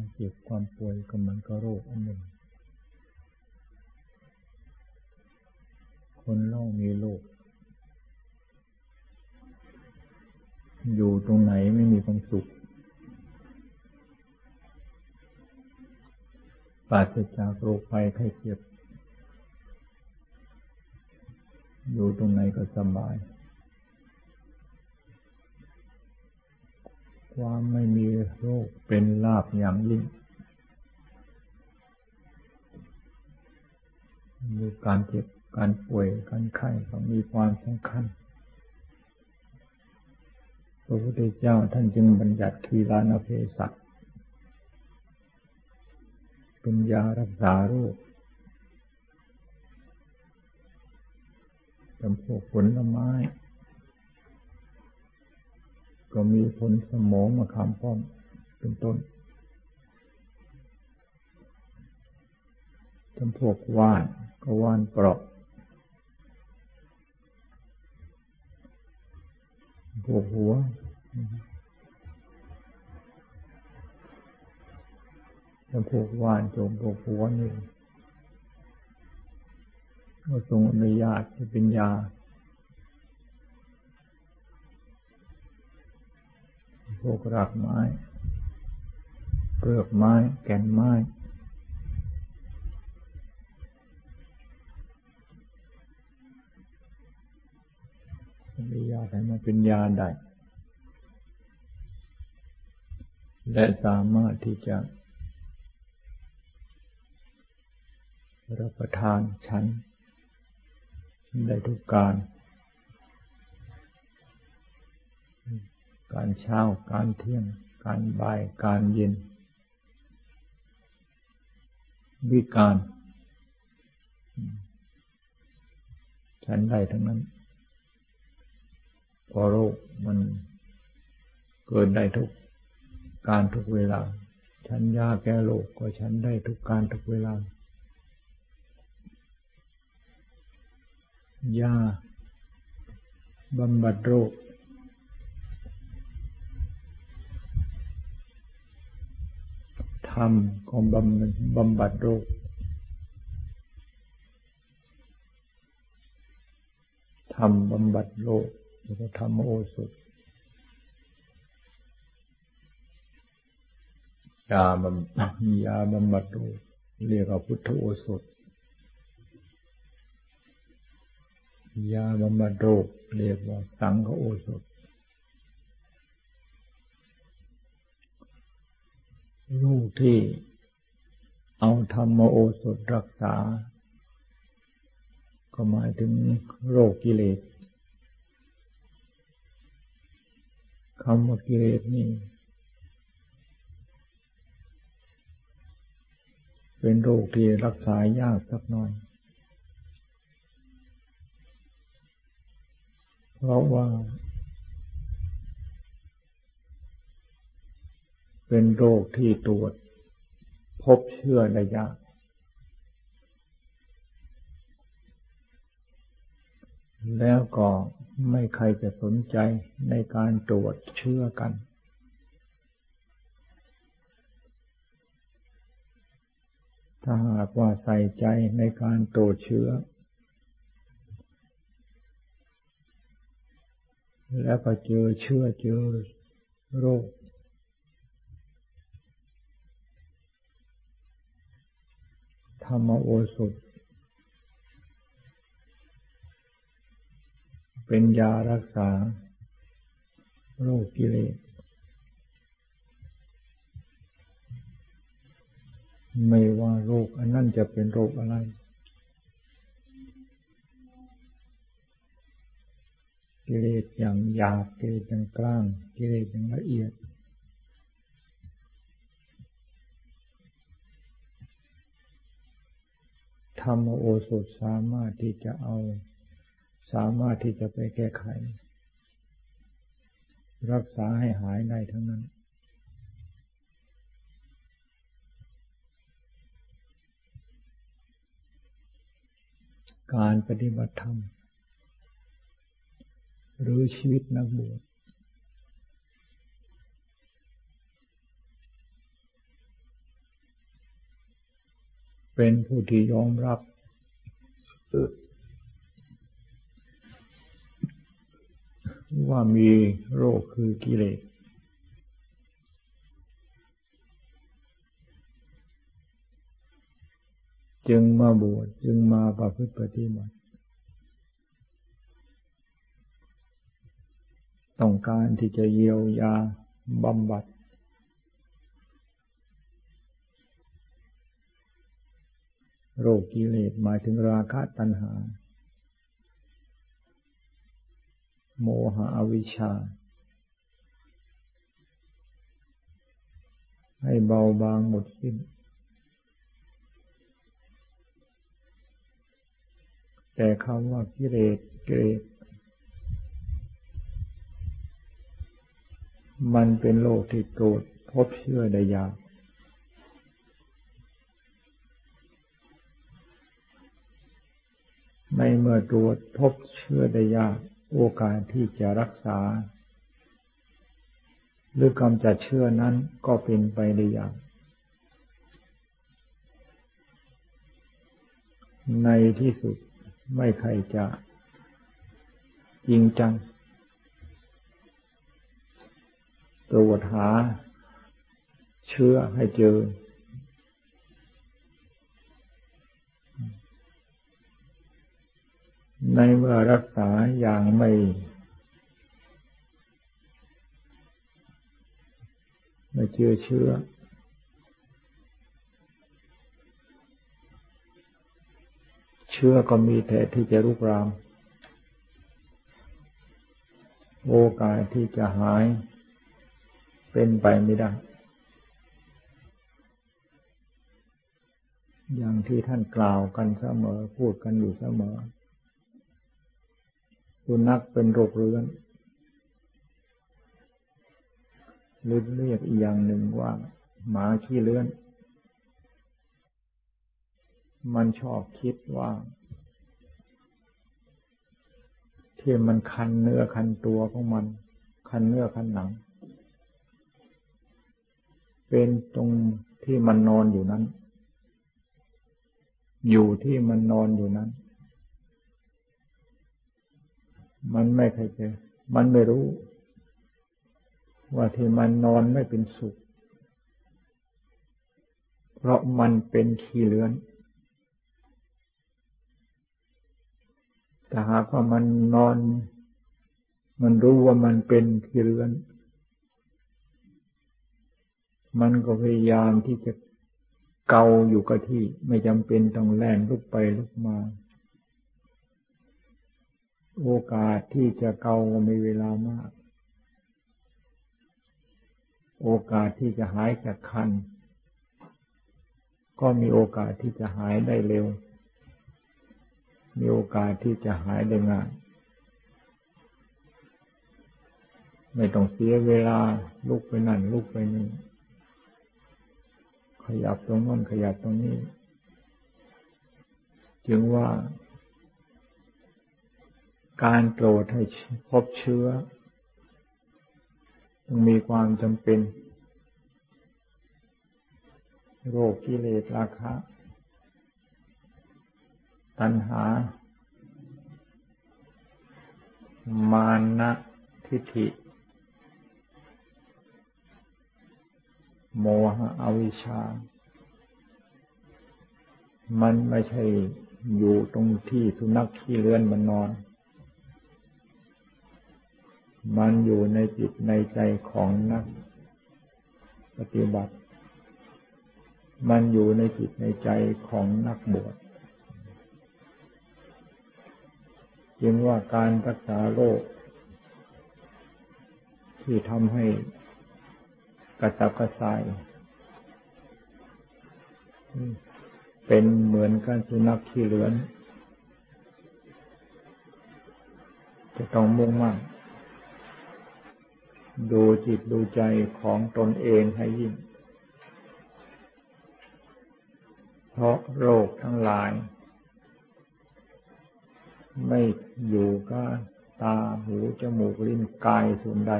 ความเจ็บความป่วยก็เหมือนกับโรคอันหนึ่ง คนเล่ามีโรค อยู่ตรงไหนไม่มีความสุข ปราศจากโรคภัยไข้เจ็บ อยู่ตรงไหนก็สบาย ความไม่มีโรคเป็นลาบอย่างยิ่ง มีการเจ็บการป่วยการไข้ก็มีความสำคัญ พระพุทธเจ้าท่านจึงบัญญัติคีลานเพสัตเป็นยารักษาโรคจำพวกผลไม้ ก็มีผลสมองมาคำป้อมเป็นต้นจำพวกว่านก็ว่านเปราะพวกหัวแล้วพวกว่านจมพวกหัวนี่ก็ทรงอนุญาตให้เป็นยา พวกรากไม้ เปลือกไม้ แก่นไม้อนุญาตให้มันเป็นยาได้และสามารถที่จะรับประทานฉันได้ทุกการ การเช้า การเที่ยง การบ่าย การเย็น วิการฉันได้ทั้งนั้นพอโรคมันเกิดได้ทุกการทุกเวลา ฉันยาแก้โรคก็ฉันได้ทุกการทุกเวลายาบำบัดโรค รรมของบำบำบัดโรคธรรมบำบัดโรคแล้วก็ธรรมโอสถยาบำยาบำบัดโรคเรียกว่าพุทธโอสถ ยาบำบัดโรคเรียกว่าสังฆโอสถ ลูกที่เอาธรรมโอสถรักษา ก็หมายถึงโรคกิเลสคำว่ากิเลสนี่ เป็นโรคที่รักษายากสักหน่อย เพราะว่า เป็นโรคที่ตรวจ พบเชื้อได้ยากแล้วก็ไม่ใครจะสนใจในการตรวจเชื้อกัน ถ้าหากว่าใส่ใจในการตรวจเชื้อ แล้วก็เจอเชื้อเจอโรค รรมโอสถ เป็นยารักษา โรคกิเลส ไม่ว่าโรคอันนั้นจะเป็นโรคอะไร กิเลสอย่างหยาบกิเลสอย่างกลาง กิเลสอย่างละเอียด รมโอสถสามารถที่จะเอา สามารถที่จะไปแก้ไข รักษาให้หายได้ทั้งนั้น การปฏิบัติธรรม หรือชีวิตนักบวช เป็นผู้ที่ยอมรับ ว่ามีโรคคือกิเลสจึงมาบวชจึงมาประพฤติปฏิบัติต้องการที่จะเยียวยาบำบัด โรคกิเลสหมายถึงราคะตัณหา โมหะอวิชชา ให้เบาบางหมดสิ้น แต่คำว่ากิเลสกิเลสมันเป็นโรคที่ตรวจพบเชื้อได้ยาก ในเมื่อตรวจพบเชื้อได้ยากโอกาสที่จะรักษา หรือกำจัดเชื้อนั้นก็เป็นไปได้ยากในที่สุดไม่ใครจะจริงจัง ตรวจหาเชื้อให้เจอ ในเมื่อรักษาอย่างไม่ ไม่เจอเชื้อเชื้อก็มีแต่ที่จะรุกราม โอกาสที่จะหายเป็นไปไม่ได้ อย่างที่ท่านกล่าวกันเสมอพูดกันอยู่เสมอ สุนัขเป็นโรคเรื้อนหรือเรียกอีกอย่างหนึ่งว่าหมาขี้เลื้อน มันชอบคิดว่า ที่มันคันเนื้อคันตัวของมัน คันเนื้อคันหนัง เป็นตรงที่มันนอนอยู่นั้น อยู่ที่มันนอนอยู่นั้น มันไม่เคยเจอ มันไม่รู้ ว่าที่มันนอนไม่เป็นสุข เพราะมันเป็นขี้เลือนแต่หากว่ามันนอน มันรู้ว่ามันเป็นขี้เลือน มันก็พยายามที่จะเกาอยู่กับที่ ไม่จำเป็นต้องแล่นลุกไปลุกมา โอกาสที่จะเกามีเวลามาก โอกาสที่จะหายจากคัน ก็มีโอกาสที่จะหายได้เร็ว มีโอกาสที่จะหายได้ง่ายไม่ต้องเสียเวลาลุกไปนั่นลุกไปนี่ ขยับตรงนั้นขยับตรงนี้ จึงว่า การโกรธให้พบเชื้อต้องมีความจำเป็น โรคกิเลสราคะ ตัณหา มานะทิฏฐิ โมหะอวิชชา มันไม่ใช่อยู่ตรงที่สุนัขขี้เลื่อนมันนอน มันอยู่ในจิตในใจของนักปฏิบัติ มันอยู่ในจิตในใจของนักบวชจึงว่าการรักษาโรคที่ทำให้กระตับกระส่ายเป็นเหมือนกันสุนัขขี้เลือน จะต้องมุ่งมั่น ดูจิตดูใจของตนเองให้ยิ่ง เพราะโรคทั้งหลาย ไม่อยู่กับตาหูจมูกลิ้นกายส่วนใด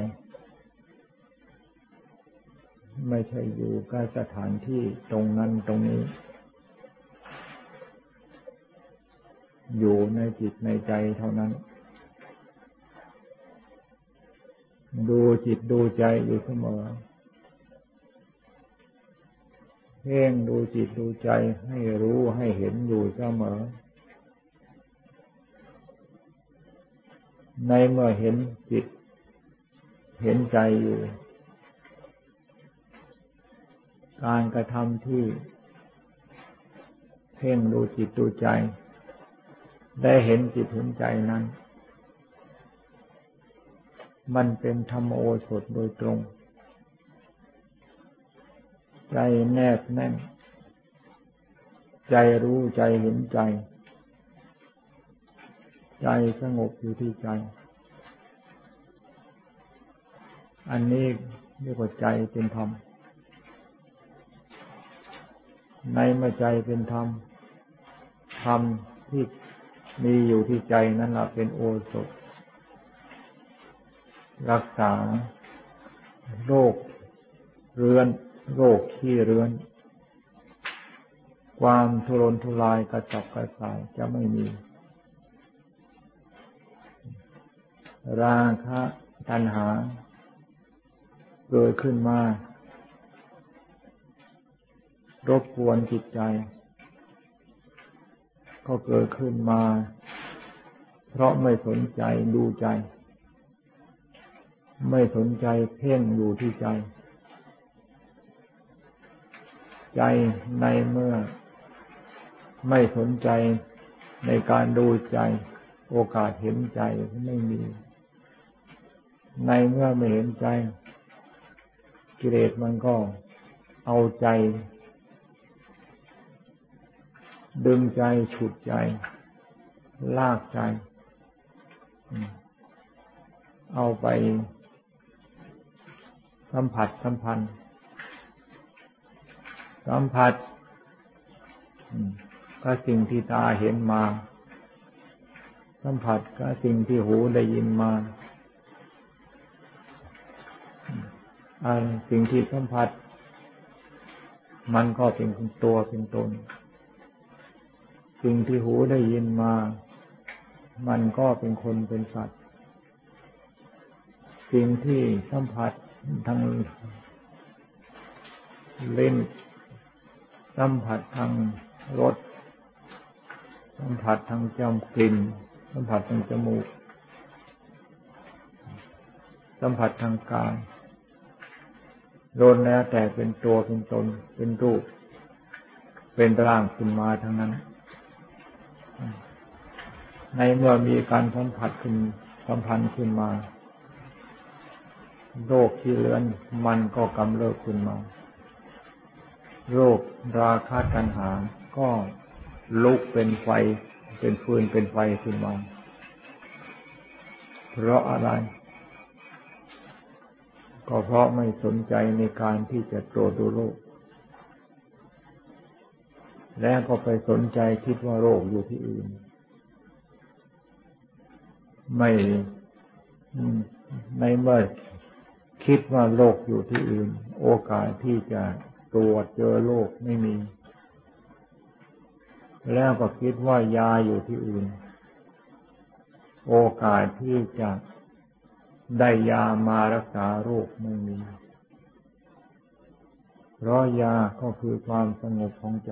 ไม่ใช่อยู่กับสถานที่ตรงนั้นตรงนี้ อยู่ในจิตในใจเท่านั้น ดูจิตดูใจอยู่เสมอเพ่งดูจิตดูใจให้รู้ให้เห็นอยู่เสมอ ในเมื่อเห็นจิต เห็นใจอยู่ การกระทำที่ เพ่งดูจิตดูใจ ได้เห็นจิตเห็นใจนั้น มันเป็นธรรมโอสถโดยตรง ใจแนบแน่น ใจรู้ใจเห็นใจ ใจสงบอยู่ที่ใจ อันนี้เรียกว่าใจเป็นธรรม ในเมื่อใจเป็นธรรม ธรรมที่มีอยู่ที่ใจนั่นแหละเป็นโอสถ รักษาโรคเรื้อน โรคขี้เรื้อน ความทุรนทุรายกระจับกระส่ายจะไม่มี ราคะตัณหาเกิดขึ้นมารบกวนจิตใจ ก็เกิดขึ้นมา เพราะไม่สนใจดูใจ ไม่สนใจเพ่งอยู่ที่ใจ ใจในเมื่อ ไม่สนใจในการดูใจ โอกาสเห็นใจไม่มี ในเมื่อไม่เห็นใจ กิเลสมันก็เอาใจ ดึงใจฉุดใจ ลากใจ เอาไป สัมผัสสัมพันธ์ สัมผัสก็สิ่งที่ตาเห็นมา สัมผัสก็สิ่งที่หูได้ยินมาอันสิ่งที่สัมผัส มันก็เป็นตัวเป็นตน สิ่งที่หูได้ยินมา มันก็เป็นคนเป็นสัตว์ สิ่งที่สัมผัส ทางเล่นสัมผัสทางรสสัมผัสทางจมกลิ่น สัมผัสทางจมูก สัมผัสทางกายโดนแล้วแต่เป็นตัวเป็นตน เป็นรูป เป็นร่างขึ้นมาทั้งนั้น ในเมื่อมีการสัมผัสขึ้นสัมพันธ์ขึ้นมา โรคที่เลือนมันก็กำเริบขึ้นมา โรคราคะตัณหา ก็ลุกเป็นไฟ เป็นฟืนเป็นไฟขึ้นมา เพราะอะไร ก็เพราะไม่สนใจในการที่จะตรวจดูโรค แล้วก็ไปสนใจคิดว่าโรคอยู่ที่อื่น ไม่ในเมื่อ คิดว่าโรคอยู่ที่อื่น โอกาสที่จะตรวจเจอโรคไม่มี แล้วก็คิดว่ายาอยู่ที่อื่น โอกาสที่จะได้ยามารักษาโรคไม่มี เพราะยาก็คือความสงบของใจ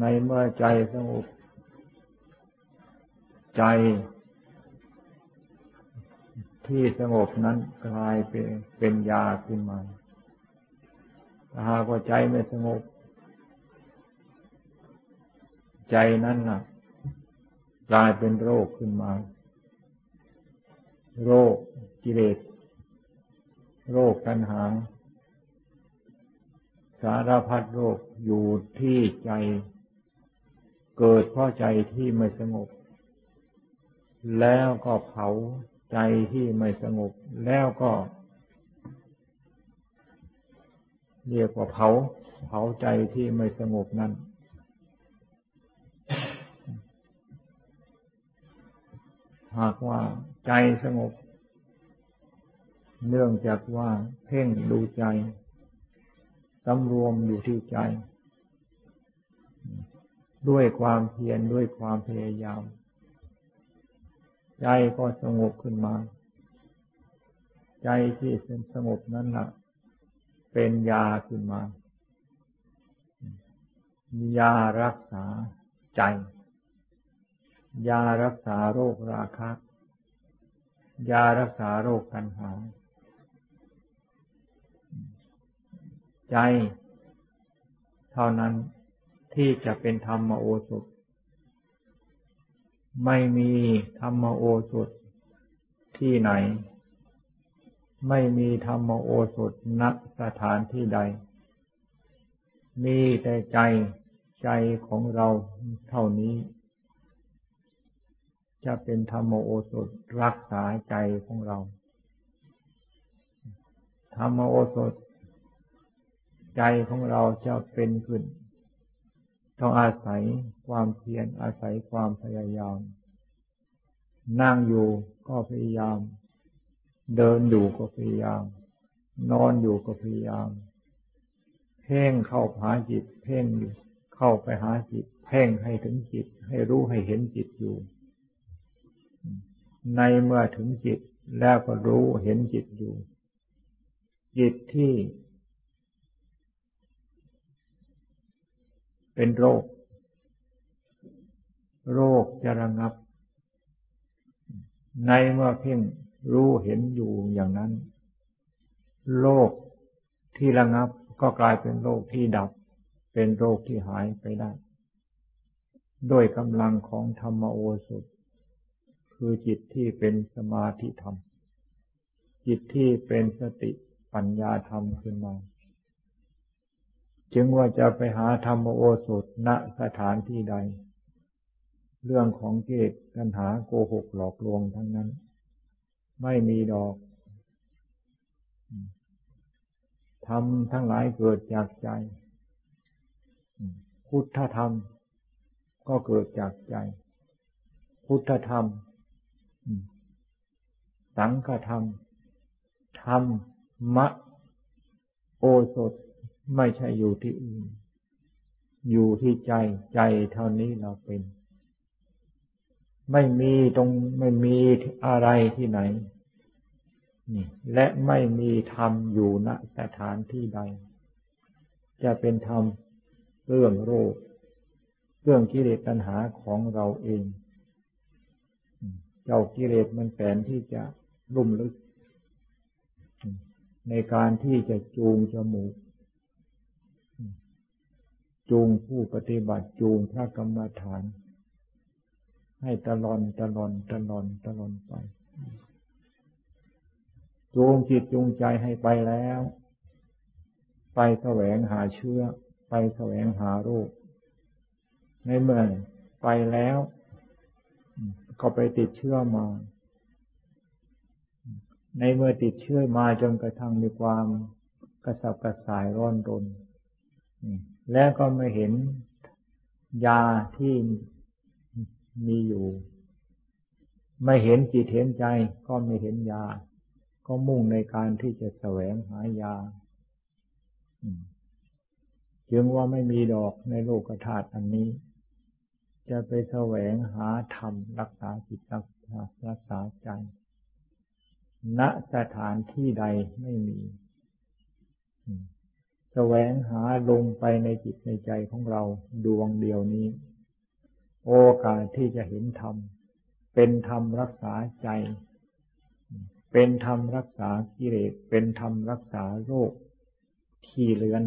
ในเมื่อใจสงบใจ ที่สงบนั้นกลายเป็นเป็นยาขึ้นมาถ้าหากว่าใจไม่สงบ ใจนั้นน่ะกลายเป็นโรคขึ้นมา โรคกิเลส โรคตัณหา สารพัดโรคอยู่ที่ใจ เกิดเพราะใจที่ไม่สงบ แล้วก็เผา ใจที่ไม่สงบแล้วก็เรียกว่าเผา เผาใจที่ไม่สงบนั้น หากว่าใจสงบ เนื่องจากว่าเพ่งดูใจสำรวมอยู่ที่ใจ ด้วยความเพียรด้วยความพยายาม ใจก็สงบขึ้นมา ใจที่เป็นสงบนั้นละ่ะ เป็นยาขึ้นมา ยารักษาใจ ยารักษาโรคราคะ ยารักษาโรคกันหา ใจ เท่านั้นที่จะเป็นธรรมโอสถ ไม่มีธรรมโอสถที่ไหน ไม่มีธรรมโอสถณสถานที่ใด มีแต่ใจใจของเราเท่านี้ จะเป็นธรรมโอสถรักษาใจของเรา ธรรมโอสถ ใจของเราจะเป็นขึ้น ต้องอาศัยความเพียรอาศัยความพยายาม นั่งอยู่ก็พยายาม เดินอยู่ก็พยายาม นอนอยู่ก็พยายาม เพ่งเข้าหาจิต เพ่งเข้าไปหาจิต เพ่งให้ถึงจิต ให้รู้ให้เห็นจิตอยู่ ในเมื่อถึงจิตแล้วก็รู้เห็นจิตอยู่ จิตที่ เป็นโรค โรคจะระงับ ในเมื่อเพ่งรู้เห็นอยู่อย่างนั้น โรคที่ระงับก็กลายเป็นโรคที่ดับ เป็นโรคที่หายไปได้ ด้วยกำลังของธรรมโอสถ คือจิตที่เป็นสมาธิธรรม จิตที่เป็นสติปัญญาธรรมขึ้นมา จึงว่าจะไปหาธรรมโอสถณสถานที่ใด เรื่องของเกตกันหาโกหกหลอกลวงทั้งนั้น ไม่มีดอกธรรมทั้งหลายเกิดจากใจ พุทธธรรม ก็เกิดจากใจ พุทธธรรม สังฆธรรม ธรรมมะ โอสถ ไม่ใช่อยู่ที่อื่น อยู่ที่ใจ ใจเท่านี้เราเป็น ไม่มีตรงไม่มีอะไรที่ไหน นี่ และไม่มีธรรมอยู่ณสถานที่ใด จะเป็นธรรมเรื่องโรคเรื่องกิเลสตัณหาของเราเอง เจ้ากิเลสมันแสนที่จะลุ่มลึก ในการที่จะจูงจมูก จูงผู้ปฏิบัติจูงพระกรรมฐาน ให้ตลอนตลอนตลอนตลอนไป จูงจิตจูงใจให้ไปแล้ว ไปแสวงหาเชื้อ ไปแสวงหาโรคในเมื่อไปแล้ว ก็ไปติดเชื้อมา ในเมื่อติดเชื้อมาจนกระทั่งมีความกระสับกระส่ายร้อนรน แล้วก็ไม่เห็นยาที่มีอยู่ ไม่เห็นจิตเห็นใจก็ไม่เห็นยา ก็มุ่งในการที่จะแสวงหายา จึงว่าไม่มีดอกในโลกธาตุอันนี้ จะไปแสวงหาธรรมรักษาจิตรักษารักษาใจ ณสถานที่ใดไม่มี แสวงหาลงไปในจิตในใจของเราดวงเดียวนี้ โอกาสที่จะเห็นธรรม เป็นธรรมรักษาใจ เป็นธรรมรักษากิเลสเป็นธรรมรักษาโรค ที่เลือน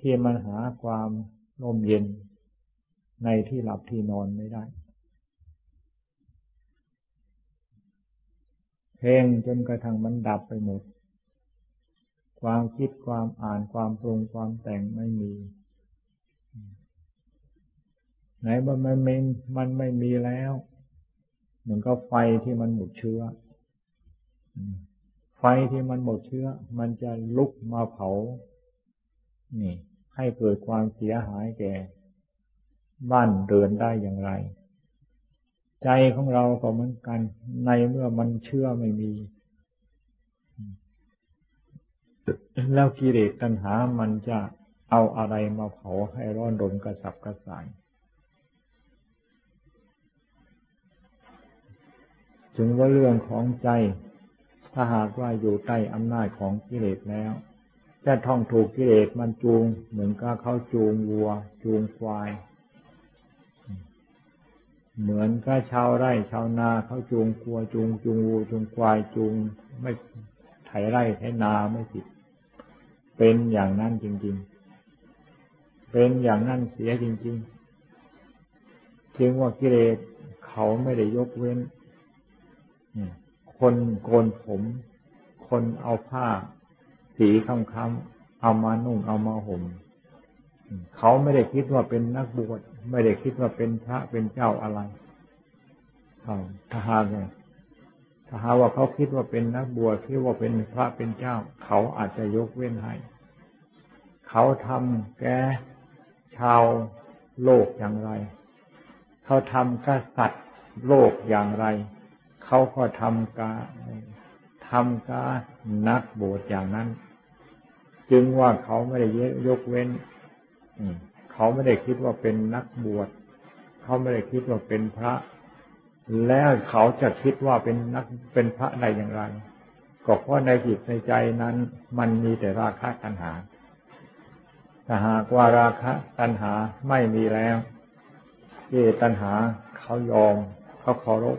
ที่มันหาความลมเย็น ในที่หลับที่นอนไม่ได้เพลงจนกระทั่งมันดับไปหมด ความคิดความอ่านความปรุงความแต่งไม่มี ไหนมันไม่มมันไม่มีแล้วหมือนก็ไฟที่มันหมดเชื้อ ไฟที่มันหมดเชื้อ มันจะลุกมาเผา นี่ ให้เกิดความเสียหายแก่ บ้านเรือนได้อย่างไร ใจของเราก็เหมือนกัน ในเมื่อมันเชื่อไม่มี แล้วกิเลสตัณหามันจะเอาอะไรมาเผาให้ร้อนรนกระสับกระส่าย ถึงว่าเรื่องของใจ ถ้าหากว่าอยู่ใต้อำนาจของกิเลสแล้วจะท่องถูกกิเลสมันจูง เหมือนกับเขาจูงวัว จูงควาย เหมือนกับชาวไร่ชาวนาเขาจูงควัวจูงจูงวัวจูงควายจูงไม่ไถไร่ไถนาไม่ผิด เป็นอย่างนั้นจริง ๆ เป็นอย่างนั้นเสียจริง ๆ จึงว่ากิเลสเขาไม่ได้ยกเว้น คนโกนผม คนเอาผ้า สีค้ำๆเอามานุ่งเอามาห่ม เขาไม่ได้คิดว่าเป็นนักบวช ไม่ได้คิดว่าเป็นพระเป็นเจ้าอะไรถ้าหาก ถ้าหาว่าเขาคิดว่าเป็นนักบวชคิดว่าเป็นพระเป็นเจ้า เขาอาจจะยกเว้นให้ เขาทำแกชาวโลกอย่างไร เขาทำกษัตริย์โลกอย่างไร เขาก็ทำกาทำกานักบวชอย่างนั้น จึงว่าเขาไม่ได้ยกเว้นเขาไม่ได้คิดว่าเป็นนักบวช เขาไม่ได้คิดว่าเป็นพระ แล้วเขาจะคิดว่าเป็นนักเป็นพระได้อย่างไร ก็เพราะในจิตในใจนั้นมันมีแต่ราคะตัณหาถ้าหากว่าราคะตัณหาไม่มีแล้วเจตัณหาเขายอมเขาเคารพ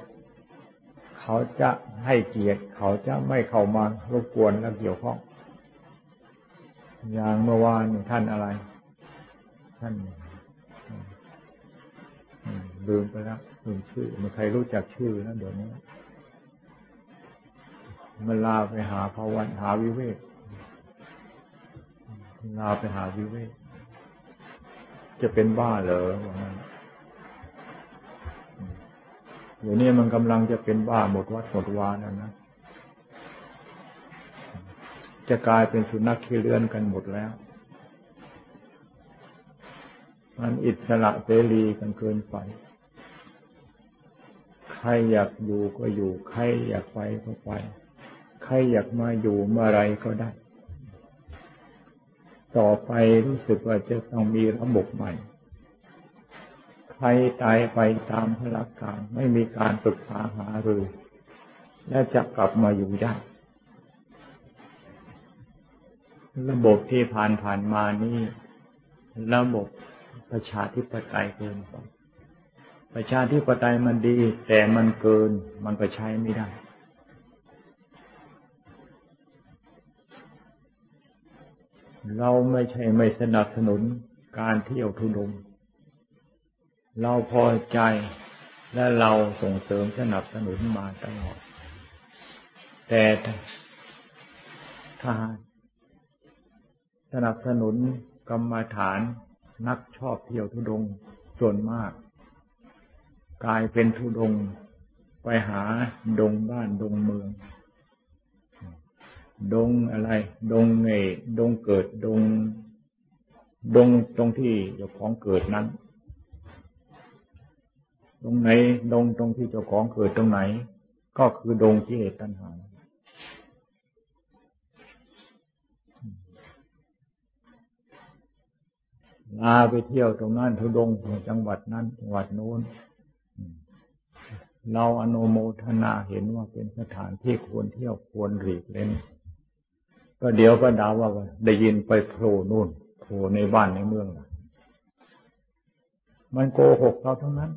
เขาจะให้เกียรติเขาจะไม่เข้ามารบกวนและเกี่ยวข้องอย่างเมื่อวานท่านอะไร ท่านลืมไปแล้ว ลืมชื่อมันใครรู้จักชื่อนะเดี๋ยวนี้ มันลาไปหาภาวันหาวิเวกลาไปหาวิเวกจะเป็นบ้าเหรอว่างั้นเดี๋ยวนี้มันกำลังจะเป็นบ้าหมดวัดหมดวานั่นนะ จะกลายเป็นสุนัขขี้เลื่อนกันหมดแล้ว มันอิสระเสรีกันเกินไป รอยากอยู่ก็อยู่ ใครอยากไปก็ไป ใครอยากมาอยู่เมื่อไรก็ได้ ต่อไปรู้สึกว่าจะต้องมีระบบใหม่ ใครตายไปตามพลักการไม่มีการปรึกษาหารือ และจะกลับมาอยู่ได้ระบบที่ผ่านผ่านมานี่ ระบบประชาธิปไตยเกินไป ประชาธิปไตยมันดี แต่มันเกินมันก็ใช้ไม่ได้ เราไม่ใช่ไม่สนับสนุนการเที่ยวทุดงเราพอใจและเราส่งเสริมสนับสนุนมาตลอด แต่ถ้าสนับสนุนกรรมาฐานนักชอบเที่ยวทุดงส่วนมาก กายเป็นทุดง ไปหาดงบ้านดงเมือง ดงอะไร ดงเงดงเกิดดง ดงตรงที่เจ้าของเกิดนั้นตรงไหนดงตรงที่เจ้าของเกิดตรงไหน ก็คือดงที่เหตุตัณหา ลาไปเที่ยวตรงนั้นทุดงจังหวัดนั้นจังหวัดโน้น เราอนุโมทนาเห็นว่าเป็นสถานที่ควรเที่ยวควรหลีกเล่นก็เดี๋ยวก็ดาว่าได้ยินไปโผล่นู่นโผล่ในบ้านในเมืองมันโกหกเราทั้งนั้น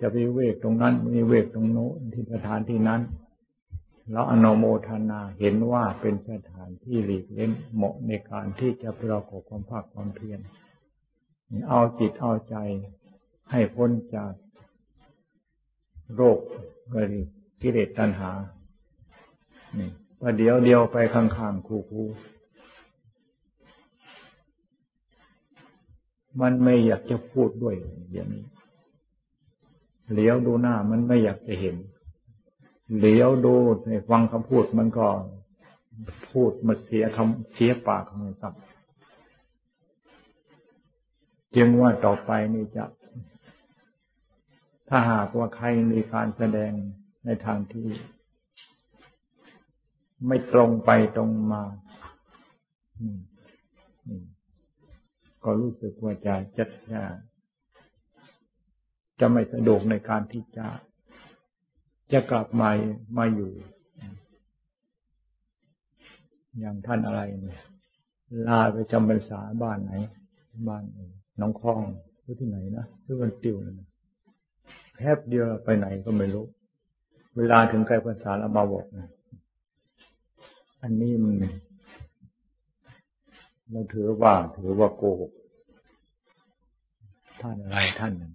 จะไปเวกตรงนั้น มีเวกตรงโน้นที่สถานที่นั้น แล้วอนโมทนาเห็นว่าเป็นสถานที่หลีกเล่นเหมาะในการที่จะประกอบความภาคความเพียรเอาจิตเอาใจ ให้พ้นจากโรคกริกิเลสตัณหานี่ประเดี๋ยวเดียวไปข้างๆคูๆมันไม่อยากจะพูดด้วยอย่างนี้ เหลียวดูหน้ามันไม่อยากจะเห็น เหลียวดูในฟังคำพูดมันก็พูดมาเสียคำเสียปากของมันสักจึงว่าต่อไปนี่จะ ถ้าหากว่าใครมีการแสดงในทางที่ ไม่ตรงไปตรงมาก็รู้สึกว่าจะจัดจะจะไม่สะดวกในการที่จะ จะกลับมามาอยู่ อย่างท่านอะไรเนี่ยลาไปจำพรรษาบ้านไหน บ้านน้องคลองหรือที่ไหนนะหรือวันติวเลยนะ แค่เดียวไปไหนก็ไม่รู้ เวลาถึงใกล้พรรษาแล้วมาบอกนะอันนี้มันเราถือว่าถือว่าโกหกท่านอะไรท่านนั้น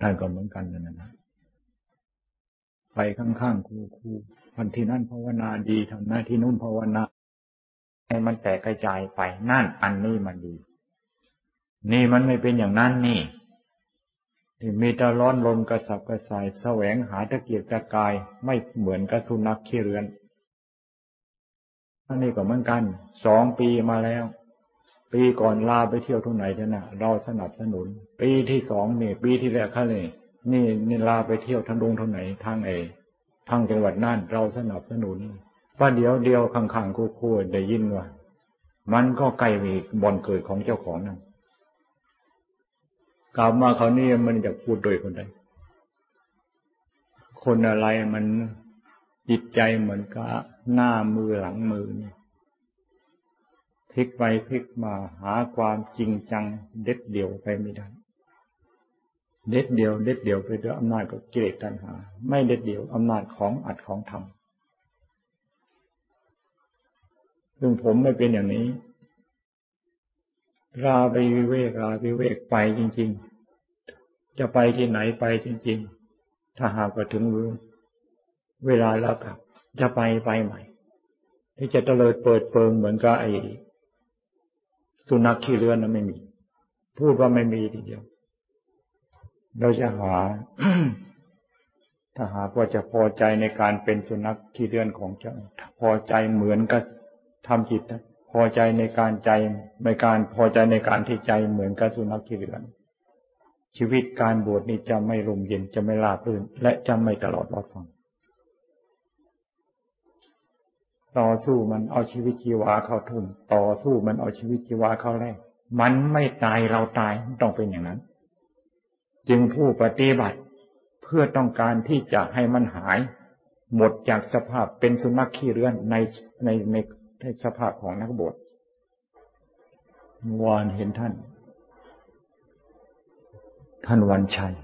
ท่านก็เหมือนกันนั่นนะไปข้างๆครูครูพันที่นั่นภาวนาดีทำหน้าที่นู่นภาวนาให้มันแตกกระจายไปนั่นอันนี้มันดี นี่มันไม่เป็นอย่างนั้นนี่ ที่มีแต่ร้อนลมกระสับกระส่ายแสวงหาตะเกียกตะกายไม่เหมือนกับสุนัขขี้เรือนอันนี้ก็เหมือนกัน สองปีมาแล้ว ปีก่อนลาไปเที่ยวทุกไหนเถอะนะเราสนับสนุน ปีที่สองนี่ ปีที่แรกเขาเลยนี่นี่ลาไปเที่ยวทางดงทางไหนทางเอทางจังหวัดน่านเราสนับสนุนว่าเดียวเดียวข้างๆคู่ๆได้ยินว่า มันก็ใกล้มีบอนเกิดของเจ้าของนั่น กลับมาเขานี่มันจะพูดโดยคนใดคนอะไรมันจิตใจเหมือนกับหน้ามือหลังมือนี่พลิกไปพลิกมาหาความจริงจัง เด็ดเดี่ยวไปไม่ได้ เด็ดเดี่ยว เด็ดเดี่ยวไปด้วยอำนาจของกิเลสตัณหา ไม่เด็ดเดี่ยวอำนาจของอัดของธรรมซึ่งผมไม่เป็นอย่างนี้ ราไปวิเวกราไปวิเวกไปจริง ๆ จะไปที่ไหนไปจริง ๆ ถ้าหากว่าถึงเวลาแล้วกลับ จะไปไปใหม่ ที่จะเตลิดเปิดเปิงเหมือนกับไอ้สุนัขขี้เลือนนั้นไม่มี พูดว่าไม่มีทีเดียว เราจะหา ถ้าหากว่าจะพอใจในการเป็นสุนัขขี้เลือนของเจ้าพอใจเหมือนกับทำจิตนะ พอใจในการใจในการพอใจในการที่ใจเหมือนกับสุนัขขี้เลือน ชีวิตการบวชนี้จะไม่ลมเย็นจะไม่ลาบลื่น และจะไม่ตลอดรอดฟังต่อสู้มันเอาชีวิตชีวาเข้าทุ่มต่อสู้มันเอาชีวิตชีวาเข้าแรก มันไม่ตายเราตายต้องเป็นอย่างนั้น จึงผู้ปฏิบัติเพื่อต้องการที่จะให้มันหาย หมดจากสภาพเป็นสุนัขขี้เรือนในในใน ในสภาพของนักบวชวานเห็นท่าน ท่านวันชัย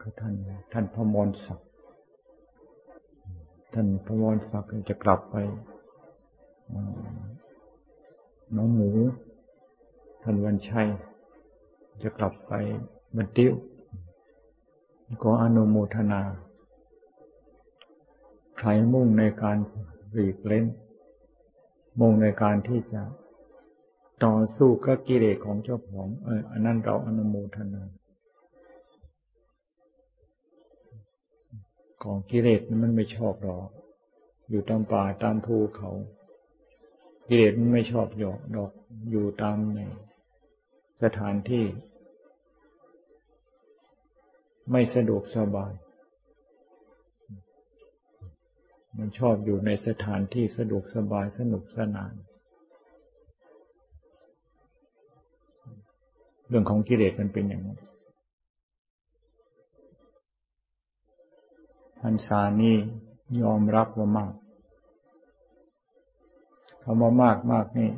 ก็ท่าน ท่านพมรศักดิ์ท่านพระวรศักดิ์จะกลับไปน้องหมู ท่านวันชัย จะกลับไปบันติ้วก็อนุโมทนา ใครมุ่งในการหลีกเล่น มุ่งในการที่จะต่อสู้กับกิเลสของเจ้าของเอออันนั้นเราอนุโมทนาของกิเลสมันไม่ชอบหรอก อยู่ตามป่าตามภูเขา กิเลสมันไม่ชอบหยอกดอก อยู่ตามในสถานที่ ไม่สะดวกสบาย มันชอบอยู่ในสถานที่สะดวกสบายสนุกสนาน เรื่องของกิเลสมันเป็นอย่างนั้นพรรษานี้ยอมรับว่ามากคำว่ามากมากนี่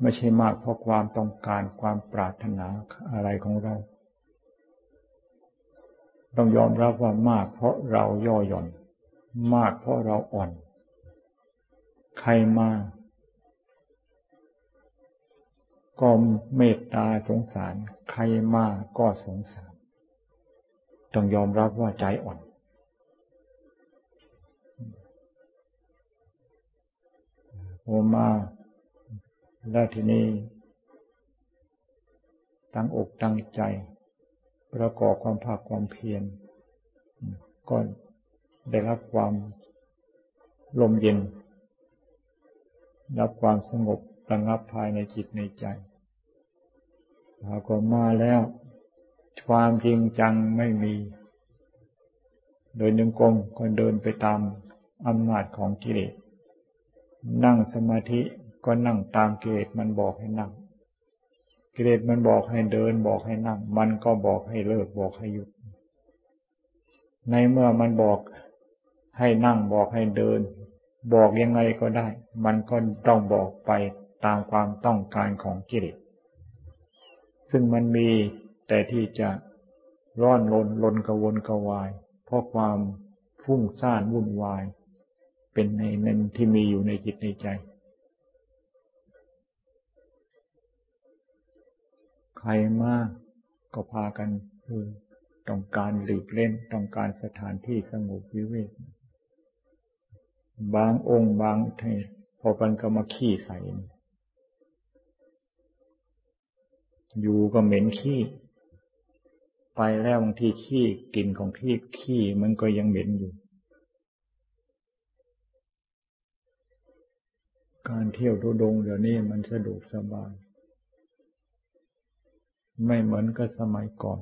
ไม่ใช่มากเพราะความต้องการความปรารถนาอะไรของเรา ต้องยอมรับว่ามากเพราะเราย่อหย่อน มากเพราะเราอ่อน ใครมา ก็เมตตาสงสาร ใครมาก็สงสาร ต้องยอมรับว่าใจอ่อน โอมาแล้วทีนี้ตั้งอกตั้งใจ ประกอบความภาคความเพียรก็ ได้รับความลมเย็น รับความสงบระงับภายในจิตในใจพาก็มาแล้ว ความจริงจังไม่มี โดยนึงกลมก็เดินไปตามอำนาจของกิเลส นั่งสมาธิก็นั่งตามกิเลสมันบอกให้นั่ง กิเลสมันบอกให้เดินบอกให้นั่ง มันก็บอกให้เลิกบอกให้หยุด ในเมื่อมันบอก ให้นั่งบอกให้เดิน บอกยังไงก็ได้ มันก็ต้องบอกไปตามความต้องการของกิเลสซึ่งมันมีแต่ที่จะร้อนลนลนกระวนกระวาย เพราะความฟุ้งซ่านวุ่นวาย เป็นในนั้นที่มีอยู่ในจิตในใจ ใครมากก็พากันคือต้องการหลีกเล่นต้องการสถานที่สงบวิเวก บางองค์บางเทพอกันก็มาขี้ใส่ อยู่ก็เหม็นขี้ ไปแล้วบางทีขี้กลิ่นของขี้ขี้มันก็ยังเหม็นอยู่ การเที่ยวทุดงเดี๋ยวนี้มันสะดวกสบาย ไม่เหมือนกับสมัยก่อน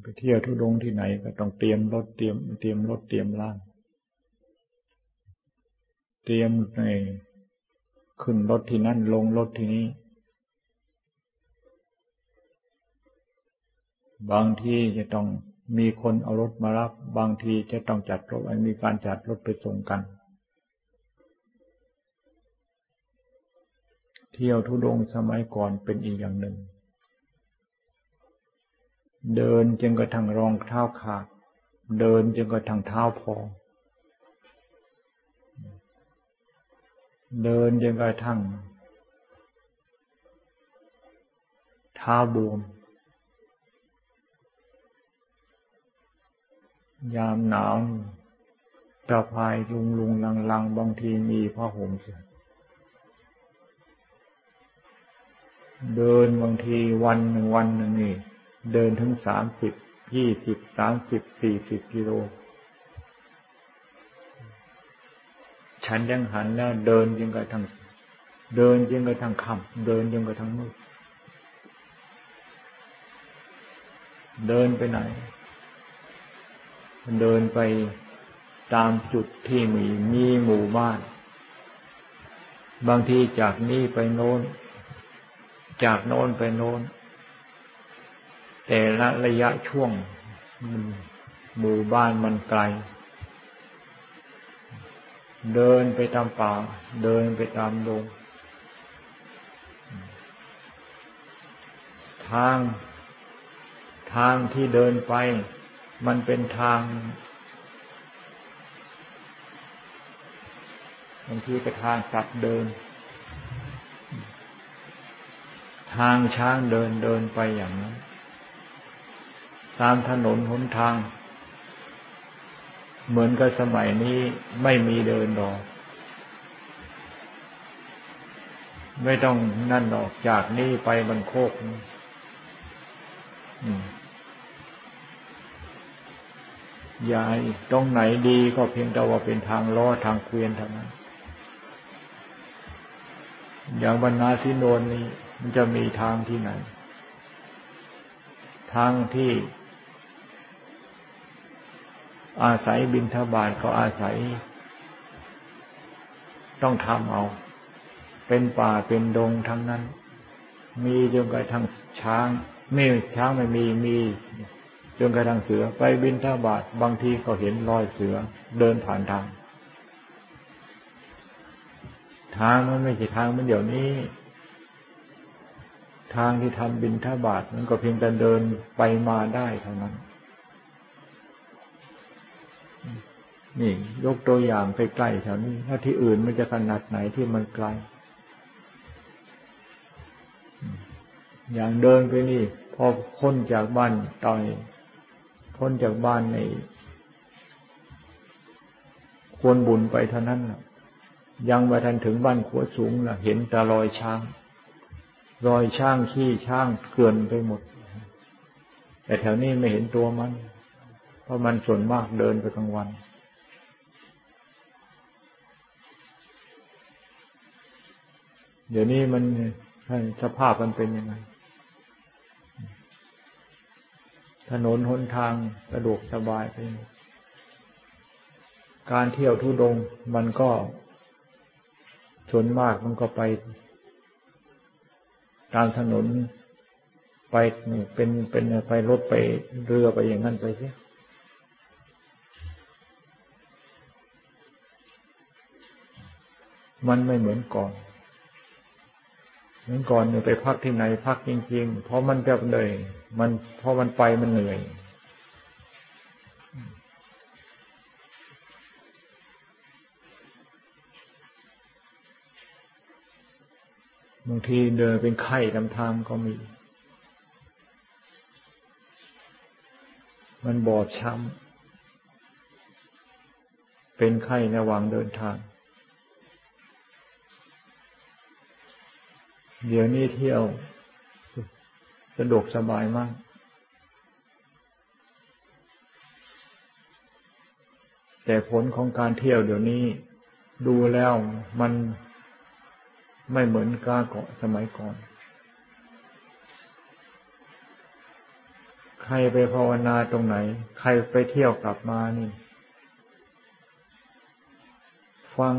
ไปเที่ยวทุดงที่ไหนก็ต้องเตรียมรถเตรียมเตรียมรถเตรียมล่าง เตรียมในขึ้นรถที่นั่นลงรถที่นี้ บางทีจะต้องมีคนเอารถมารับ บางทีจะต้องจัดรถมีการจัดรถไปส่งกัน เที่ยวทุดงสมัยก่อนเป็นอีกอย่างหนึ่ง เดินจึงกระทั่งรองเท้าขาด เดินจึงกระทั่งเท้าพอง เดินจนกระทั่งเท้าบวม ยามหนาวตะพายลุงลุงลังลังบางทีมีผ้าห่มเสียเดินบางทีวันหนึ่งวันหนึ่งนี่ เดินถึงสามสิบยี่สิบสามสิบสี่สิบกิโล ฉันยังหันแล้วเดินยังกระทั่งเดินยังกระทั่งค่ำเดินยังกระทั่งมืดเดินไปไหน เดินไปตามจุดที่มีมีหมู่บ้าน บางทีจากนี้ไปโน้น จากโน้นไปโน้น แต่ละระยะช่วงหมู่บ้านมันไกล เดินไปตามป่า เดินไปตามดงทาง ทางที่เดินไป มันเป็นทางบางทีก็ทางสัตว์เดิน ทางช้างเดินเดินไปอย่างนั้น ตามถนนหนทาง เหมือนกับสมัยนี้ไม่มีเดินดอก ไม่ต้องนั่นออกจากนี่ไปบันโคกยายตรงไหนดีก็เพียงแต่ว่าเป็นทางล้อทางเกวียนเท่านั้น อย่างบรรณาสิโนนนี้มันจะมีทางที่ไหน ทางที่ อาศัยบินทบาทก็อาศัย ต้องทำเอา เป็นป่าเป็นดงทั้งนั้น มีจนกระทั่งช้างไม่ช้างไม่มีมีจนกระทั่งเสือไปบินทบาทบางทีก็เห็นรอยเสือเดินผ่านทาง ทางมันไม่ใช่ทางมันเดี๋ยวนี้ ทางที่ทำบินทบาทมันก็เพียงแต่เดินไปมาได้เท่านั้น นี่ ยกตัวอย่างใกล้ๆแถวนี้ ถ้าที่อื่นมันจะขนาดไหนที่มันไกล อย่างเดินไปนี่ พอพ้นจากบ้านตอยพ้นจากบ้านในควรบุญไปเท่านั้นยังมาทันถึงบ้านขัวสูงล่ะเห็นแต่รอยช้าง รอยช้างขี้ช้างเกลื่อนไปหมด แต่แถวนี้ไม่เห็นตัวมัน เพราะมันส่วนมากเดินไปกลางวัน เดี๋ยวนี้มันสภาพมันเป็นยังไง ถนนหนทางสะดวกสบายไปการเที่ยวทุดงมันก็ส่วนมากมันก็ไป ตามถนนไปเป็นเป็นไปรถไปเรือไปอย่างนั้นไปสิมันไม่เหมือนก่อน เมื่อก่อนเนี่ยไปพักที่ไหนพักจริงๆ เพราะมันแบบเหนื่อย มันเพราะมันไปมันเหนื่อยบางทีเดินเป็นไข้ลำทางก็มี มันบอดช้ำ เป็นไข้ระหว่างเดินทาง เดี๋ยวนี้เที่ยวสะดวกสบายมากแต่ผลของการเที่ยวเดี๋ยวนี้ ดูแล้วมันไม่เหมือนกาเกาะสมัยก่อน ใครไปภาวนาตรงไหน ใครไปเที่ยวกลับมานี่ ฟัง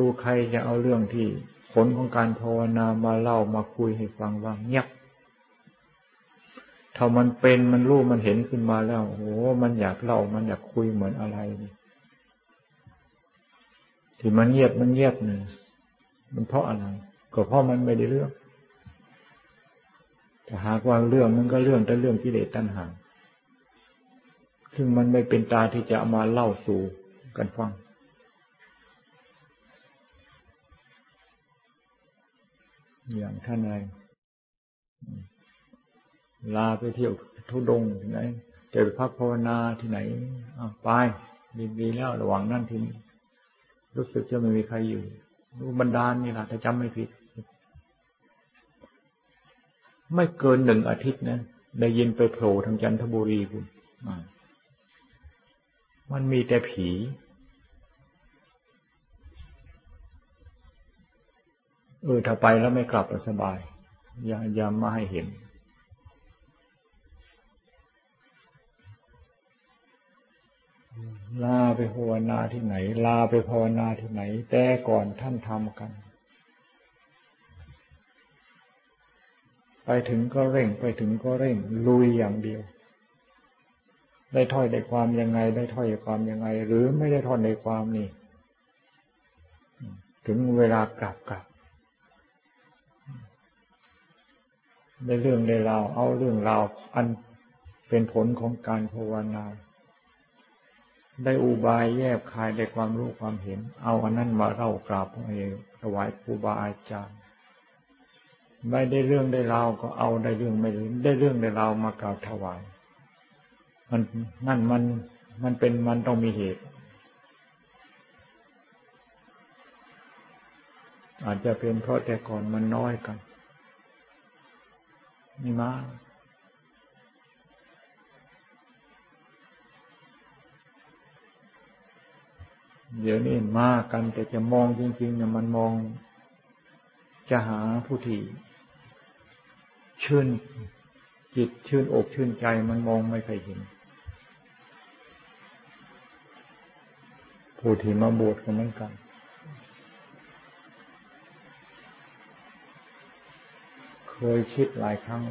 ดูใครจะเอาเรื่องที่ ลของการภาวนามาเล่ามาคุยให้ฟังว่าเงียบถ้ามันเป็นมันรู้มันเห็นขึ้นมาแล้วโอ้มันอยากเล่ามันอยากคุยเหมือนอะไรนี่ที่มันเงียบมันเงียบหนึ่งมันเพราะอะไร ก็เพราะมันไม่ได้เรื่องแต่หากว่าเรื่องมันก็เรื่องแต่เรื่องกิเลสตัณหา ซึ่งมันไม่เป็นตาที่จะเอามาเล่าสู่กันฟัง อย่างท่านอะไรลาไปเที่ยวทุดงที่ไหนจะไปพักภาวนาที่ไหนไปดีๆแล้วระหว่างนั่นทีนี้รู้สึกจะไม่มีใครอยู่รู้บรรดาลนี่แหละถ้าจำไม่ผิด ไม่เกินหนึ่งอาทิตย์นะได้ยินไปโผล่ทางจันทบุรีคุณมันมีแต่ผี เออถ้าไปแล้วไม่กลับสบาย อย่าอย่ามาให้เห็น ลาไปภาวนาที่ไหน ลาไปภาวนาที่ไหน แต่ก่อนท่านทำกัน ไปถึงก็เร่ง ไปถึงก็เร่ง ลุยอย่างเดียว ได้ถ้อยได้ความยังไง ได้ถ้อยได้ความยังไง หรือไม่ได้ถ้อยได้ความนี่ ถึงเวลากลับกลับ ได้เรื่องได้ราวเอาเรื่องราวอันเป็นผลของการภาวนา ได้อุบายแยบคายได้ความรู้ความเห็น เอาอันนั้นมาเล่ากราบให้ถวายครูบาอาจารย์ ไม่ได้เรื่องได้ราวก็เอาได้เรื่องไม่ได้เรื่องได้ราวมากราบถวาย มันนั่นมันมันเป็นมันต้องมีเหตุ อาจจะเป็นเพราะแต่ก่อนมันน้อยกัน นี่มากเดี๋ยวนี้มากัน แต่จะมองจริงๆเนี่ยมันมอง จะหาผู้ที่ชื่นจิตชื่นอกชื่นใจมันมองไม่เคยเห็น ผู้ที่มาบวชก็เหมือนกัน เคยคิดหลายครั้ง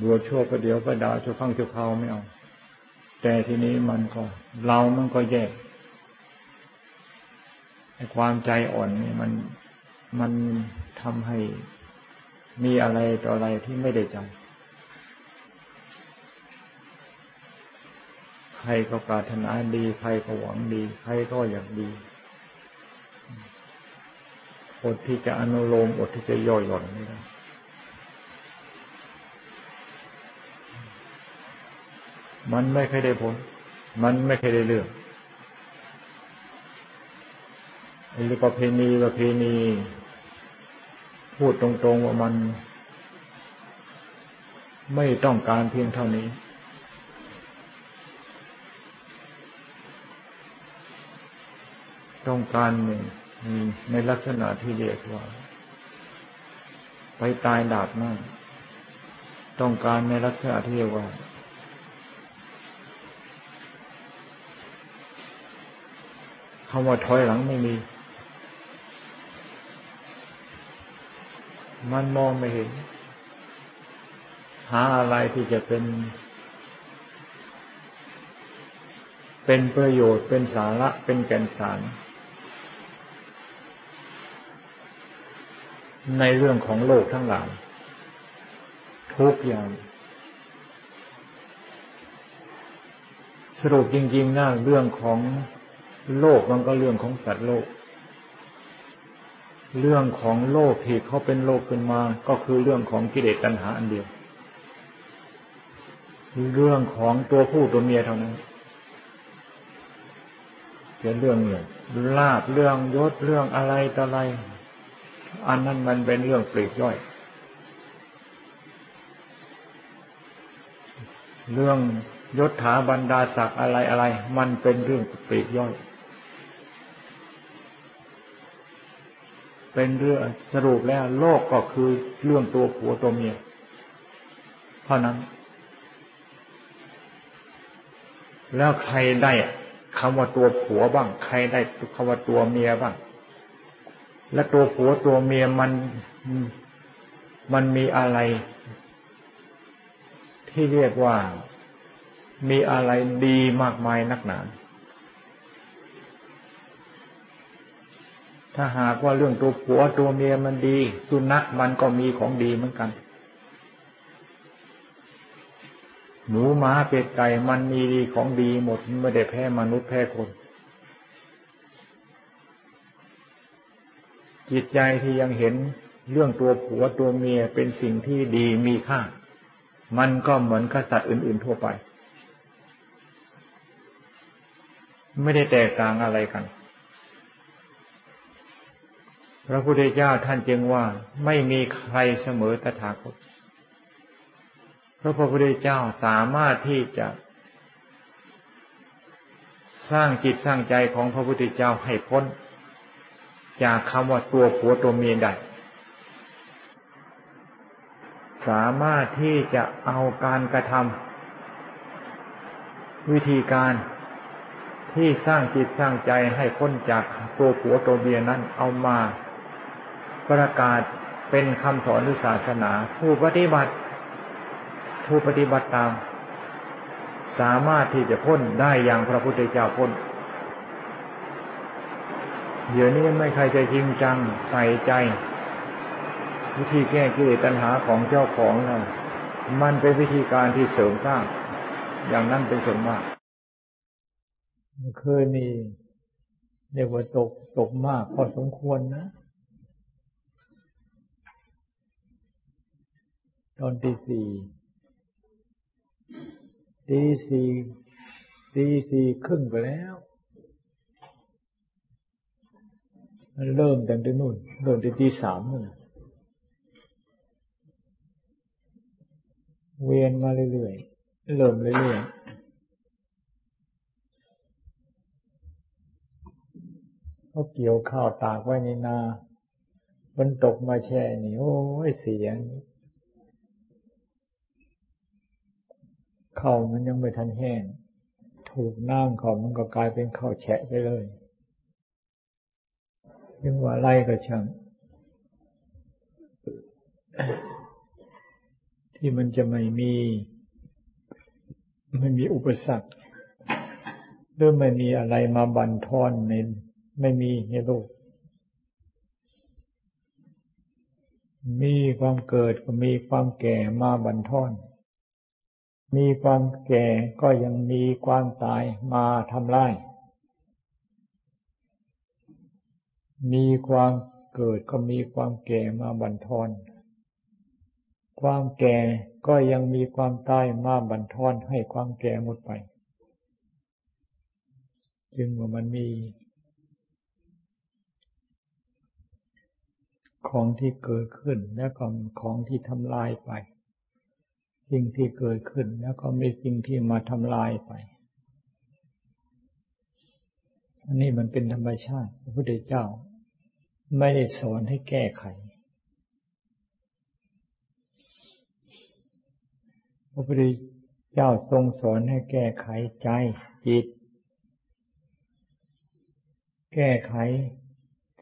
บวชั่วประเดี๋ยวประดาชั่วฟังชั่วคราวไม่เอา แต่ทีนี้มันก็ เรามันก็แยกไอ้ความใจอ่อนนี่มันมันทำให้มีอะไรต่ออะไรที่ไม่ได้ใจใครก็ปรารถนาดี ใครก็หวังดี ใครก็อยากดี อดที่จะอนุโลมอดที่จะย่อหย่อนไม่ได้มันไม่เคยได้ผล มันไม่เคยได้เรื่องไอ้ประเพณีประเพณี พูดตรงๆว่ามัน ไม่ต้องการเพียงเท่านี้ ต้องการหนึ่ง ในลักษณะที่เรียกว่า ไปตายดาบนั่นต้องการในลักษณะที่เรียกว่า คำว่าถอยหลังไม่มี มันมองไม่เห็น หาอะไรที่จะเป็น เป็นประโยชน์เป็นสาระเป็นแก่นสาร ในเรื่องของโลกทั้งหลายทุกอย่าง สรุปจริงๆนะเรื่องของโลกมันก็เรื่องของสัตว์โลก เรื่องของโลกที่เขาเป็นโลกขึ้นมา ก็คือเรื่องของกิเลสตัณหาอันเดียว เรื่องของตัวผู้ตัวเมียเท่านั้นเป็นเรื่องเรื่องลาบเรื่องยศเรื่องอะไรต่ออะไร อันนั้นมันเป็นเรื่องปลีกย่อย เรื่องยศถาบรรดาศักดิ์อะไรอะไร มันเป็นเรื่องปลีกย่อย เป็นเรื่องสรุปแล้ว โลกก็คือเรื่องตัวผัวตัวเมียเท่านั้น แล้วใครได้คำว่าตัวผัวบ้าง ใครได้คำว่าตัวเมียบ้าง และตัวผัวตัวเมียมันมันมีอะไร ที่เรียกว่ามีอะไรดีมากมายนักหนาถ้าหากว่าเรื่องตัวผัวตัวเมียมันดี สุนัขมันก็มีของดีเหมือนกัน หนูหมาเป็ดไก่มันมีดีของดีหมดไม่ได้แพ้มนุษย์แพ้คน จิตใจที่ยังเห็นเรื่องตัวผัวตัวเมียเป็นสิ่งที่ดีมีค่า มันก็เหมือนกษัตริย์อื่น ๆทั่วไป ไม่ได้แตกต่างอะไรกัน พระพุทธเจ้าท่านจึงว่าไม่มีใครเสมอตถาคตพระพุทธเจ้าสามารถที่จะสร้างจิตสร้างใจของพระพุทธเจ้าให้พ้น จากคำว่าตัวผัวตัวเมียได้สามารถที่จะเอาการกระทำวิธีการที่สร้างจิตสร้างใจให้พ้นจากตัวผัวตัวเมียนั้นเอามาประกาศเป็นคำสอนหรือศาสนา ผู้ปฏิบัติผู้ปฏิบัติตาม สามารถที่จะพ้นได้อย่างพระพุทธเจ้าพ้น เดี๋ยวนี้ไม่ใครจะจริงจังใส่ใจ วิธีแก้กิเลสตัณหาของเจ้าของนะมันเป็นวิธีการที่เสริมสร้าง อย่างนั้นเป็นส่วนมากเคยมีเรียกว่าตกตกมากพอสมควรนะ ตอนตีสี่ตีสี่ตีสี่ครึ่งไปแล้ว มันเริ่มแต่งแต่นู่นเริ่มแต่ตีสามนู่นเวียนมาเรื่อยๆเริ่มเรื่อยๆเขาเกี่ยวข้าวตากไว้ในนาฝนตกมาแช่นี่โอ้ยเสียงข้าวมันยังไม่ทันแห้ง ถูกน้ำเขามันก็กลายเป็นข้าวแฉะไปเลย ยังว่าไล่ก็ช่าง ที่มันจะไม่มี ไม่มีอุปสรรคหรือไม่มีอะไรมาบั่นทอนในไม่มีในโลก มีความเกิดก็มีความแก่มาบั่นทอน มีความแก่ก็ยังมีความตายมาทำลาย มีความเกิดก็มีความแก่มาบั่นทอน ความแก่ก็ยังมีความตายมาบั่นทอนให้ความแก่หมดไป จึงว่ามันมี ของที่เกิดขึ้นและก็ของที่ทำลายไป สิ่งที่เกิดขึ้นแล้วก็มีสิ่งที่มาทำลายไปอันนี้มันเป็นธรรมชาติ พระพุทธเจ้า ไม่ได้สอนให้แก้ไข พระพุทธเจ้าทรงสอนให้แก้ไขใจจิต แก้ไข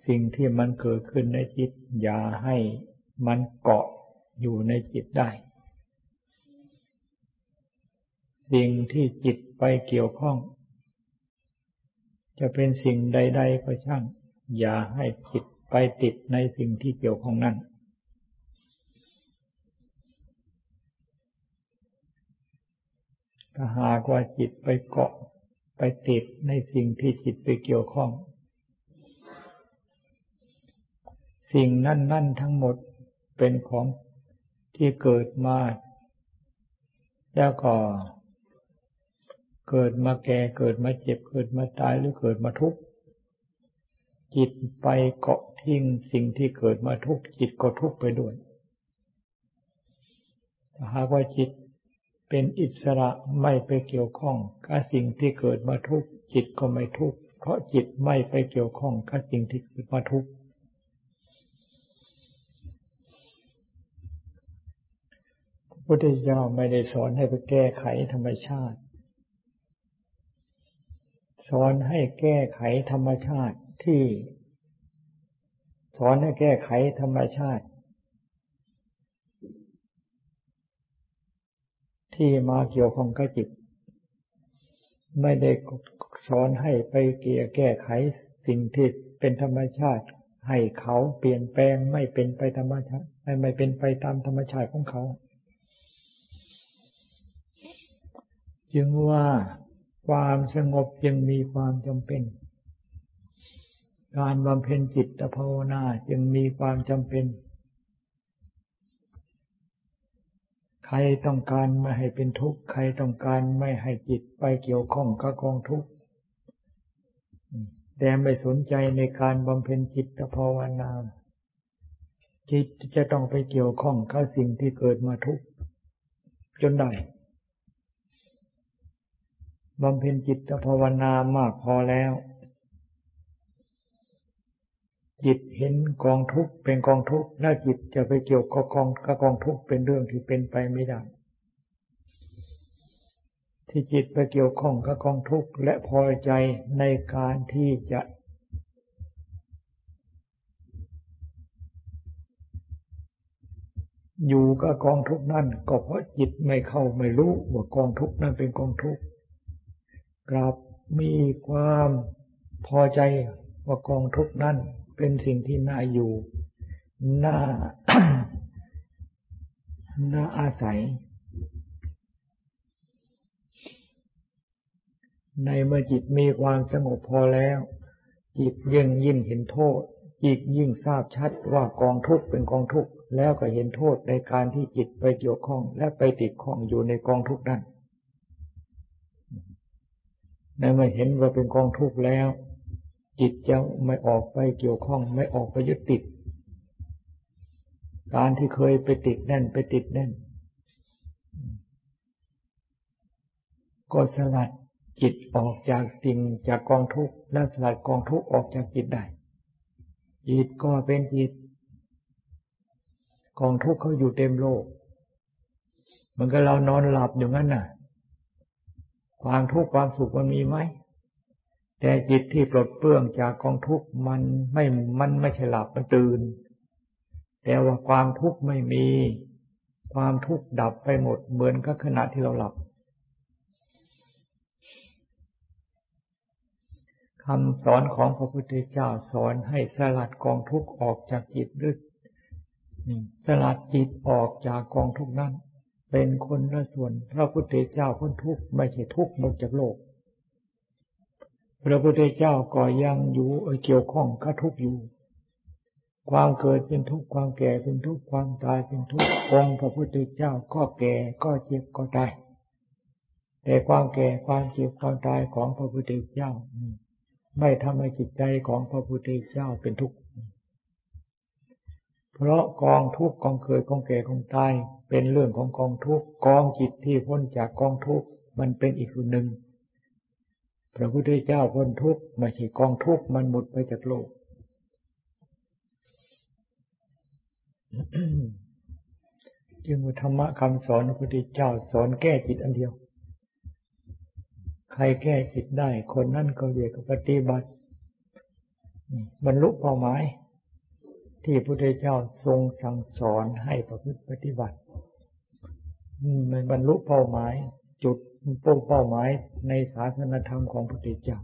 สิ่งที่มันเกิดขึ้นในจิต อย่าให้มันเกาะอยู่ในจิตได้ สิ่งที่จิตไปเกี่ยวข้อง จะเป็นสิ่งใด ๆ ก็ช่าง อย่าให้จิต ไปติดในสิ่งที่เกี่ยวข้องนั้นถ้าหากว่าจิตไปเกาะไปติดในสิ่งที่จิตไปเกี่ยวข้อง สิ่งนั่นนั่นทั้งหมดเป็นของที่เกิดมา แล้วก็เกิดมาแก่เกิดมาเจ็บเกิดมาตายหรือเกิดมาทุกข์ จิตไปเกาะทิ้งสิ่งที่เกิดมาทุกจิตก็ทุกไปด้วยถ้าหากว่าจิตเป็นอิสระไม่ไปเกี่ยวข้องกับสิ่งที่เกิดมาทุกจิตก็ไม่ทุกเพราะจิตไม่ไปเกี่ยวข้องกับสิ่งที่เกิดมาทุกพระพุทธเจ้าไม่ได้สอนให้ไปแก้ไขธรรมชาติ สอนให้แก้ไขธรรมชาติ ที่สอนให้แก้ไขธรรมชาติ ที่มาเกี่ยวข้องกับจิต ไม่ได้สอนให้ไปเกี่ยแก้ไขสิ่งที่เป็นธรรมชาติ ให้เขาเปลี่ยนแปลงไม่เป็นไปธรรมชาติไม่เป็นไปตามธรรมชาติของเขา จึงว่าความสงบจึงมีความจำเป็น การบำเพ็ญจิตภาวนาจึงมีความจำเป็น ใครต้องการไม่ให้เป็นทุกข์ ใครต้องการไม่ให้จิตไปเกี่ยวข้องกับกองทุกข์ แต่ไม่สนใจในการบำเพ็ญจิตภาวนา จิตจะต้องไปเกี่ยวข้องกับสิ่งที่เกิดมาทุกข์จนได้บำเพ็ญจิตภาวนามากพอแล้ว จิตเห็นกองทุกข์เป็นกองทุกข์แล้วจิตจะไปเกี่ยวกับกองกับกองทุกข์เป็นเรื่องที่เป็นไปไม่ได้ ที่จิตไปเกี่ยวข้องกับกองทุกข์และพอใจในการที่จะอยู่กับกองทุกข์นั่นก็เพราะจิตไม่เข้าไม่รู้ว่ากองทุกข์นั่นเป็นกองทุกข์กลับมีความพอใจว่ากองทุกข์นั่นเป็นสิ่งที่น่าอยู่ น่า น่าอาศัย ในเมื่อจิตมีความสงบพอแล้ว จิตยิ่งยิ่งเห็นโทษ จิตยิ่งทราบชัดว่ากองทุกข์เป็นกองทุกข์ แล้วก็เห็นโทษในการที่จิตไปเกี่ยวข้อง และไปติดข้องอยู่ในกองทุกข์นั้นในเมื่อเห็นว่าเป็นกองทุกข์แล้ว จิตจะไม่ออกไปเกี่ยวข้อง ไม่ออกไปยึดติด การที่เคยไปติดแน่นไปติดแน่น ก็สลัดจิตออกจากสิ่งจากกองทุกข์และสลัดกองทุกข์ออกจากจิตได้ จิตก็เป็นจิต กองทุกข์เขาอยู่เต็มโลก มันก็เรานอนหลับอย่างนั้นน่ะ ความทุกข์ความสุขมันมีไหม แต่จิตที่ปลดเปลื้องจากกองทุกข์มันไม่ มันไม่ใช่หลับมันตื่น แต่ว่าความทุกข์ไม่มี ความทุกข์ดับไปหมดเหมือนกับขณะที่เราหลับคำสอนของพระพุทธเจ้าสอนให้สลัดกองทุกข์ออกจากจิตด้วยสลัดจิตออกจากกองทุกข์นั้น เป็นคนละส่วน พระพุทธเจ้าพ้นทุกข์ไม่ใช่ทุกข์หมดจากโลก พระพุทธเจ้าก็ยังอยู่เกี่ยวข้องกับทุกอยู่ ความเกิดเป็นทุกข์ความแก่เป็นทุกข์ความตายเป็นทุกข์องค์พระพุทธเจ้าก็แก่ก็เจ็บก็ตายแต่ความแก่ความเจ็บความตายของพระพุทธเจ้าไม่ทำให้จิตใจของพระพุทธเจ้าเป็นทุกข์เพราะกองทุกข์กองเกิดกองแก่กองตายเป็นเรื่องของกองทุกข์กองจิตที่พ้นจากกองทุกข์มันเป็นอีกส่วนหนึ่ง พระพุทธเจ้าพ้นทุกข์ไม่ใช่กองทุกข์มันหมดไปจากโลก จึงธรรมะคำสอนพระพุทธเจ้าสอนแก้จิตอันเดียว ใครแก้จิตได้ คนนั่นก็เรียกปฏิบัติบรรลุเป้าหมาย ที่พระพุทธเจ้าทรงสั่งสอนให้ประพฤติปฏิบัติมันบรรลุเป้าหมาย จุด เป้าหมายในศาสนธรรมของพระพุทธเจ้า